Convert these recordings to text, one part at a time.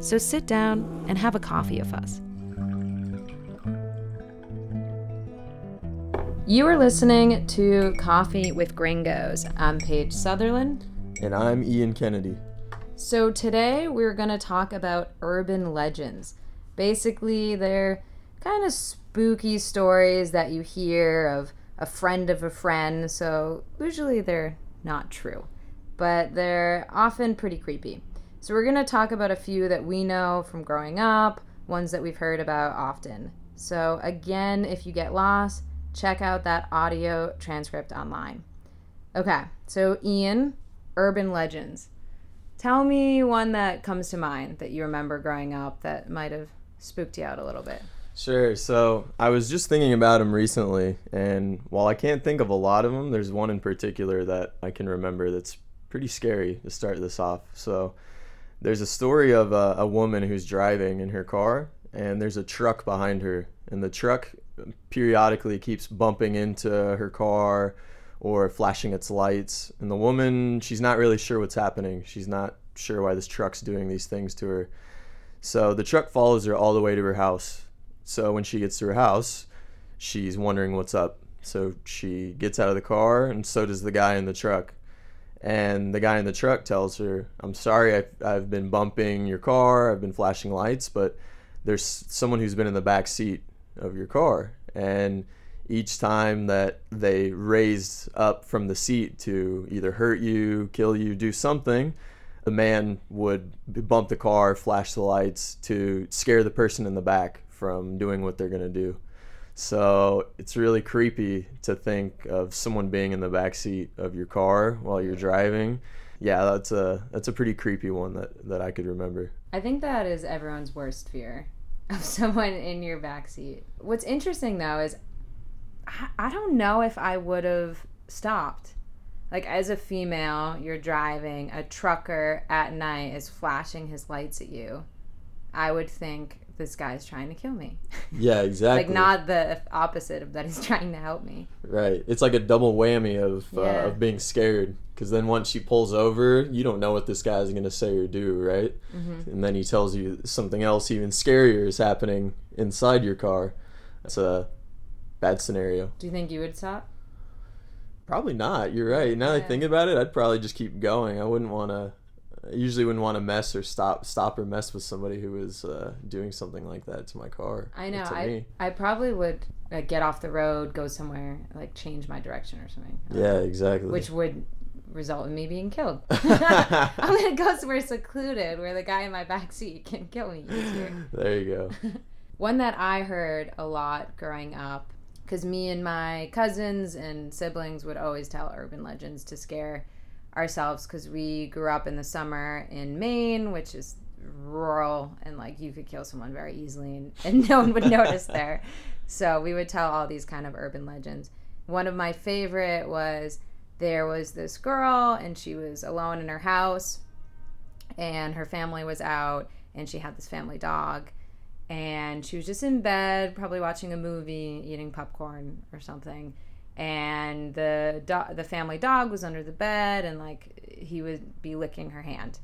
So sit down and have a coffee with us. You are listening to Coffee with Gringos. I'm Paige Sutherland. And I'm Ian Kennedy. So today we're going to talk about urban legends. Basically, they're kind of spooky stories that you hear of a friend of a friend. So usually they're not true, but they're often pretty creepy. So we're going to talk about a few that we know from growing up, ones that we've heard about often. So again, if you get lost, check out that audio transcript online. Okay, so Ian, urban legends. Tell me one that comes to mind that you remember growing up that might have spooked you out a little bit. Sure. So I was just thinking about them recently, and while I can't think of a lot of them, there's one in particular that I can remember that's pretty scary to start this off. So there's a story of a, a woman who's driving in her car, and there's a truck behind her, and the truck periodically keeps bumping into her car or flashing its lights. And the woman, she's not really sure what's happening. She's not sure why this truck's doing these things to her. So the truck follows her all the way to her house. So when she gets to her house, she's wondering what's up. So she gets out of the car, and so does the guy in the truck. And the guy in the truck tells her, I'm sorry, I've, I've been bumping your car, I've been flashing lights, but there's someone who's been in the back seat of your car. And each time that they raised up from the seat to either hurt you, kill you, do something, the man would bump the car, flash the lights to scare the person in the back from doing what they're going to do. So it's really creepy to think of someone being in the back seat of your car while you're driving. Yeah, that's a that's a pretty creepy one that, that I could remember. I think that is everyone's worst fear of someone in your backseat. What's interesting though is I, I don't know if I would have stopped. Like as a female, you're driving, a trucker at night is flashing his lights at you. I would think this guy's trying to kill me. Yeah, exactly. like not the opposite of that he's trying to help me. Right. It's like a double whammy of uh, of being scared because then once she pulls over, you don't know what this guy's gonna say or do, right? Mm-hmm. And then he tells you something else even scarier is happening inside your car. That's a bad scenario. Do you think you would stop? Probably not. You're right. Now that I think about it, I'd probably just keep going. I wouldn't want to. I usually wouldn't want to mess or stop stop or mess with somebody who was uh, doing something like that to my car. I know. To I me. I probably would uh, get off the road, go somewhere, like change my direction or something. Yeah, exactly. Which would result in me being killed. I'm gonna go somewhere secluded where the guy in my back seat can kill me easier. there you go. One that I heard a lot growing up, because me and my cousins and siblings would always tell urban legends to scare ourselves, because we grew up in the summer in Maine, which is rural and like you could kill someone very easily and, and no one would notice there. So we would tell all these kind of urban legends. One of my favorite was there was this girl and she was alone in her house and her family was out and she had this family dog and she was just in bed probably watching a movie eating popcorn or something and the do- the family dog was under the bed and like he would be licking her hand.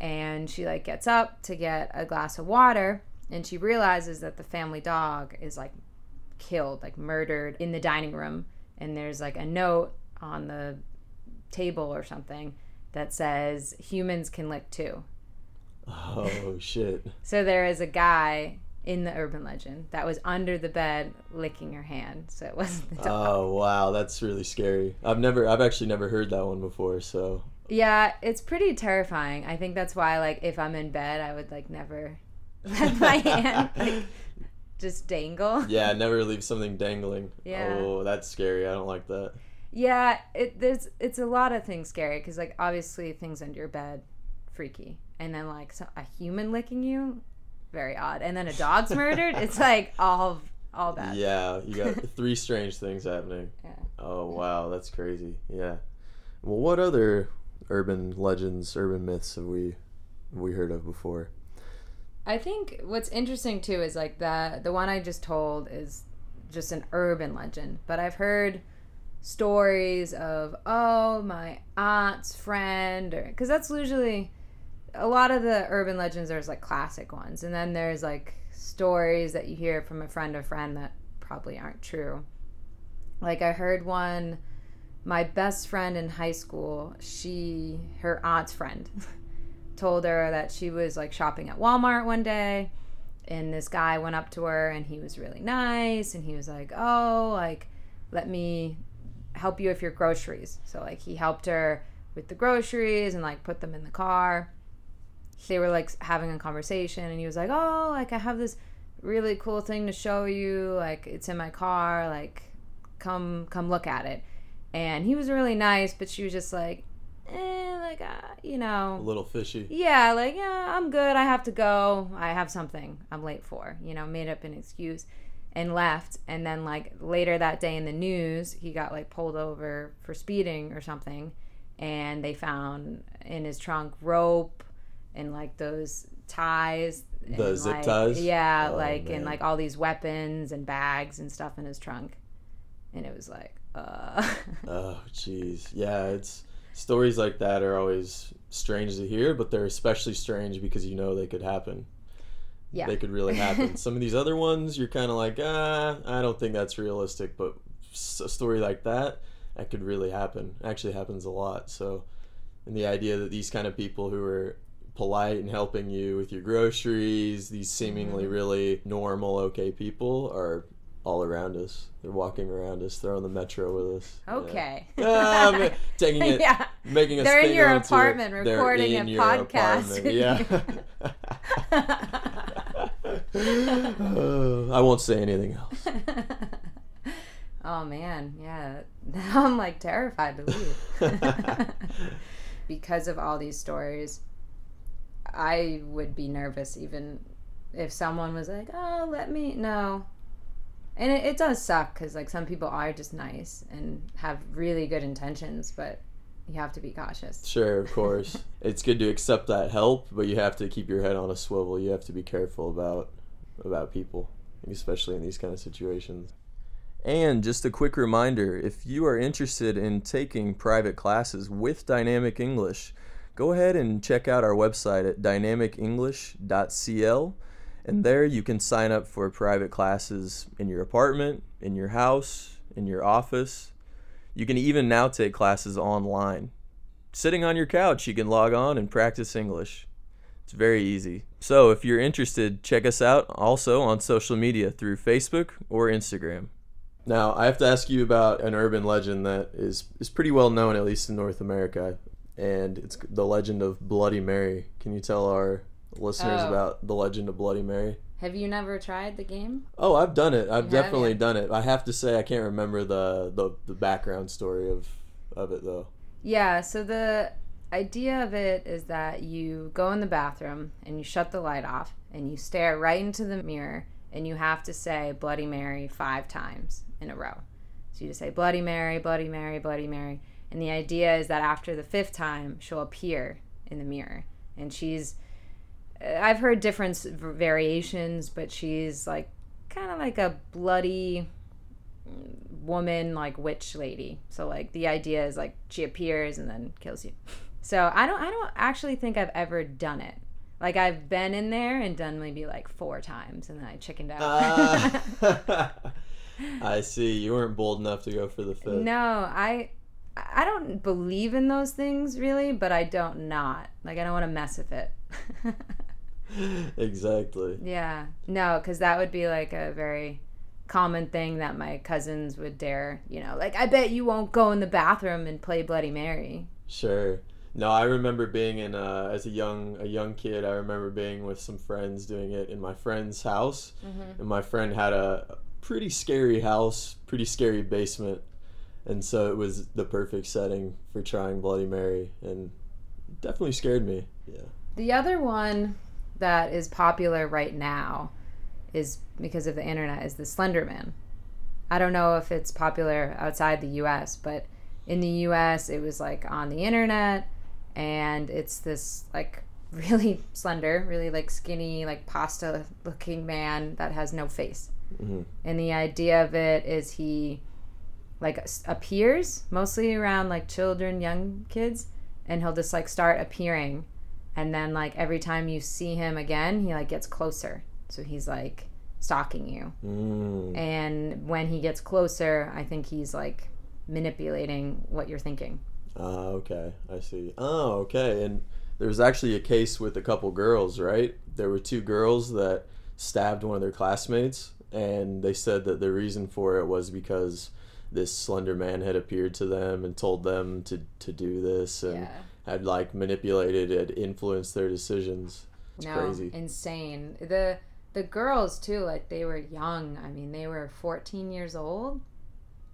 And she like gets up to get a glass of water and she realizes that the family dog is like killed like murdered in the dining room. And there's like a note on the table or something that says humans can lick too. Oh shit. so there is a guy in the urban legend that was under the bed licking her hand so it wasn't the dog Oh wow, that's really scary. I've never, I've actually never heard that one before. So Yeah, it's pretty terrifying. I think that's why, like, if I'm in bed, I would like never let my hand like just dangle. yeah, never leave something dangling. Yeah. Oh, that's scary. I don't like that. Yeah, it there's it's a lot of things scary because like obviously things under your bed, freaky, and then like so, a human licking you, very odd. And then a dog's murdered. It's like all all bad. Yeah, you got three strange things happening. Yeah. Oh wow, that's crazy. Yeah. Well, what other urban legends, urban myths have we have we heard of before? I think what's interesting too is like the the one I just told is just an urban legend, but I've heard stories of oh my aunt's friend or because that's usually a lot of the urban legends there's like classic ones. And then there's like stories that you hear from a friend of friend that probably aren't true. Like i heard one my best friend in high school she her aunt's friend told her that she was like shopping at walmart one day and this guy went up to her and he was really nice and he was like oh like let me help you with your groceries. So like he helped her with the groceries and like put them in the car they were like having a conversation and he was like oh like i have this really cool thing to show you like it's in my car like come come look at it and he was really nice but she was just like eh, like uh, you know A little fishy. yeah, like, yeah, I'm good. I have to go. I have something I'm late for. You know, made up an excuse and left. And then, like, later that day in the news, he got, like, pulled over for speeding or something. And they found in his trunk rope and, like, those ties. The and, zip like- ties? Yeah, Oh, like, man. and, like, all these weapons and bags and stuff in his trunk. And it was like, uh. Oh, jeez. Yeah, it's stories like that are always strange to hear, but they're especially strange because you know they could happen. yeah. They could really happen. Some of these other ones, you're kind of like, ah, I don't think that's realistic. But a story like that, that could really happen. Actually, happens a lot. So, and the idea that these kind of people who are polite and helping you with your groceries, these seemingly really normal, okay people, are all around us. They're walking around us. They're on the metro with us. Okay. Ah, ma- taking it, yeah. making a They're in your apartment they're recording in a podcast Yeah. Uh, I won't say anything else. oh man, yeah. Now I'm like terrified to leave. because of all these stories, I would be nervous even if someone was like, "Oh, let me no." And it, it does suck because like some people are just nice and have really good intentions, but you have to be cautious. Sure, of course. it's good to accept that help, but you have to keep your head on a swivel. You have to be careful about about people, especially in these kind of situations. And just a quick reminder, if you are interested in taking private classes with Dynamic English, go ahead and check out our website at dynamicenglish.cl and there you can sign up for private classes in your apartment, in your house, in your office. You can even now take classes online sitting on your couch, you can log on and practice English. It's very easy. So, if you're interested, check us out also on social media through Facebook or Instagram. Now, I have to ask you about an urban legend that is, is pretty well known, at least in North America, and it's the legend of Bloody Mary. Can you tell our listeners Oh. about the legend of Bloody Mary? Have you never tried the game? Oh, I've done it. I've You have, definitely yeah. done it. I have to say, I can't remember the, the, the background story of, of it, though. Yeah, so the idea of it is that you go in the bathroom and you shut the light off and you stare right into the mirror and you have to say Bloody Mary five times in a row. So you just say Bloody Mary, Bloody Mary, Bloody Mary. And the idea is that after the fifth time, she'll appear in the mirror. And she's, I've heard different variations, but she's like kind of like a bloody woman like witch lady so like the idea is like she appears and then kills you so i don't i don't actually think i've ever done it like i've been in there and done maybe like four times and then i chickened out Ah. I see. You weren't bold enough to go for the fifth. no i i don't believe in those things really but i don't not like i don't want to mess with it exactly. yeah no because that would be like a very common thing that my cousins would dare you know like i bet you won't go in the bathroom and play bloody mary Sure. No, I remember being in uh, as a young a young kid. I remember being with some friends doing it in my friend's house, and my friend had a pretty scary house, pretty scary basement, and so it was the perfect setting for trying Bloody Mary, and definitely scared me. Yeah. The other one that is popular right now is because of the internet is the Slender Man. I don't know if it's popular outside the US, but in the US it was like on the internet and it's this like really slender, really like skinny, like pasta looking man that has no face. Mm-hmm. And the idea of it is he like appears mostly around like children, young kids, and he'll just like start appearing and then like every time you see him again, he like gets closer. So he's like stalking you. Mm. And when he gets closer, I think he's like manipulating what you're thinking. Ah, okay. I see. Oh, okay. And there was actually a case with a couple girls, right? There were two girls that stabbed one of their classmates, and they said that the reason for it was because this slender man had appeared to them and told them to, to do this and Yeah. had like manipulated and influenced their decisions. It's no, crazy. insane. The the girls too, like they were young. I mean, they were 14 years old,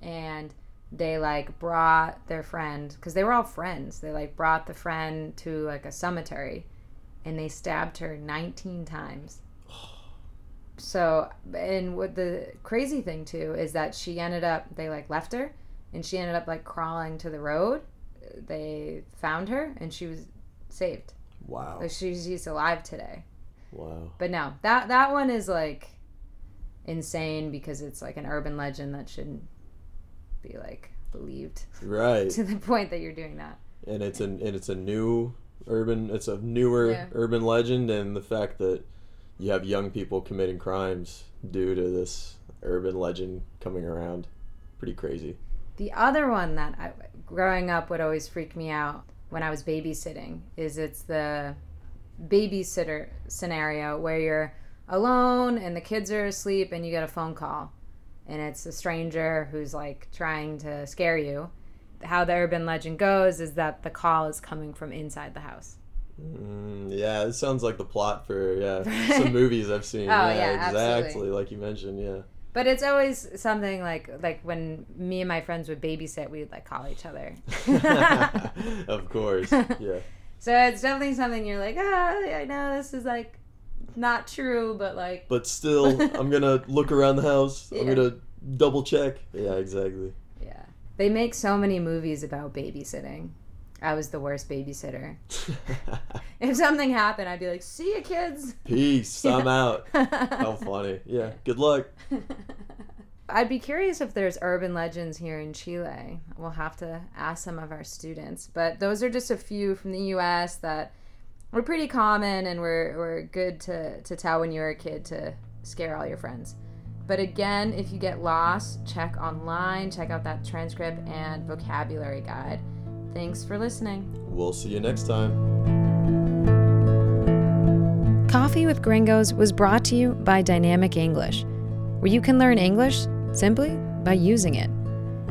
and they like brought their friend because they were all friends. They like brought the friend to like a cemetery, and they stabbed her 19 times. So, and what the crazy thing too is that she ended up. They like left her, and she ended up like crawling to the road. They found her, and she was saved. Wow. Like she's she's alive today. Wow. But no, that that one is like insane because it's like an urban legend that shouldn't be like believed Right. to the point that you're doing that. and it's an and it's a new urban it's a newer Yeah. urban legend and the fact that you have young people committing crimes due to this urban legend coming around pretty crazy The other one that I, growing up would always freak me out when I was babysitting is it's the babysitter scenario where you're alone and the kids are asleep and you get a phone call and it's a stranger who's like trying to scare you. How the urban legend goes is that the call is coming from inside the house. Mm, yeah it sounds like the plot for yeah some movies i've seen Oh, yeah, yeah, absolutely. exactly like you mentioned yeah But it's always something like like when me and my friends would babysit, we'd like call each other. of course yeah So it's definitely something you're like, ah, I know this is like not true, but like, but still i'm gonna look around the house i'm gonna double check yeah exactly yeah. They make so many movies about babysitting. I was the worst babysitter. If something happened, I'd be like, see you kids. peace i'm out how funny yeah good luck I'd be curious if there's urban legends here in Chile. We'll have to ask some of our students. But those are just a few from the US that were pretty common and were, were good to, to tell when you were a kid to scare all your friends. But again, if you get lost, check online, check out that transcript and vocabulary guide. Thanks for listening. we'll see you next time Coffee with Gringos was brought to you by Dynamic English, where you can learn English simply by using it.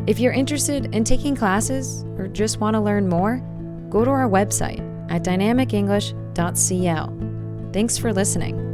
If you're interested in taking classes or just want to learn more, go to our website at dynamicenglish.cl. Thanks for listening.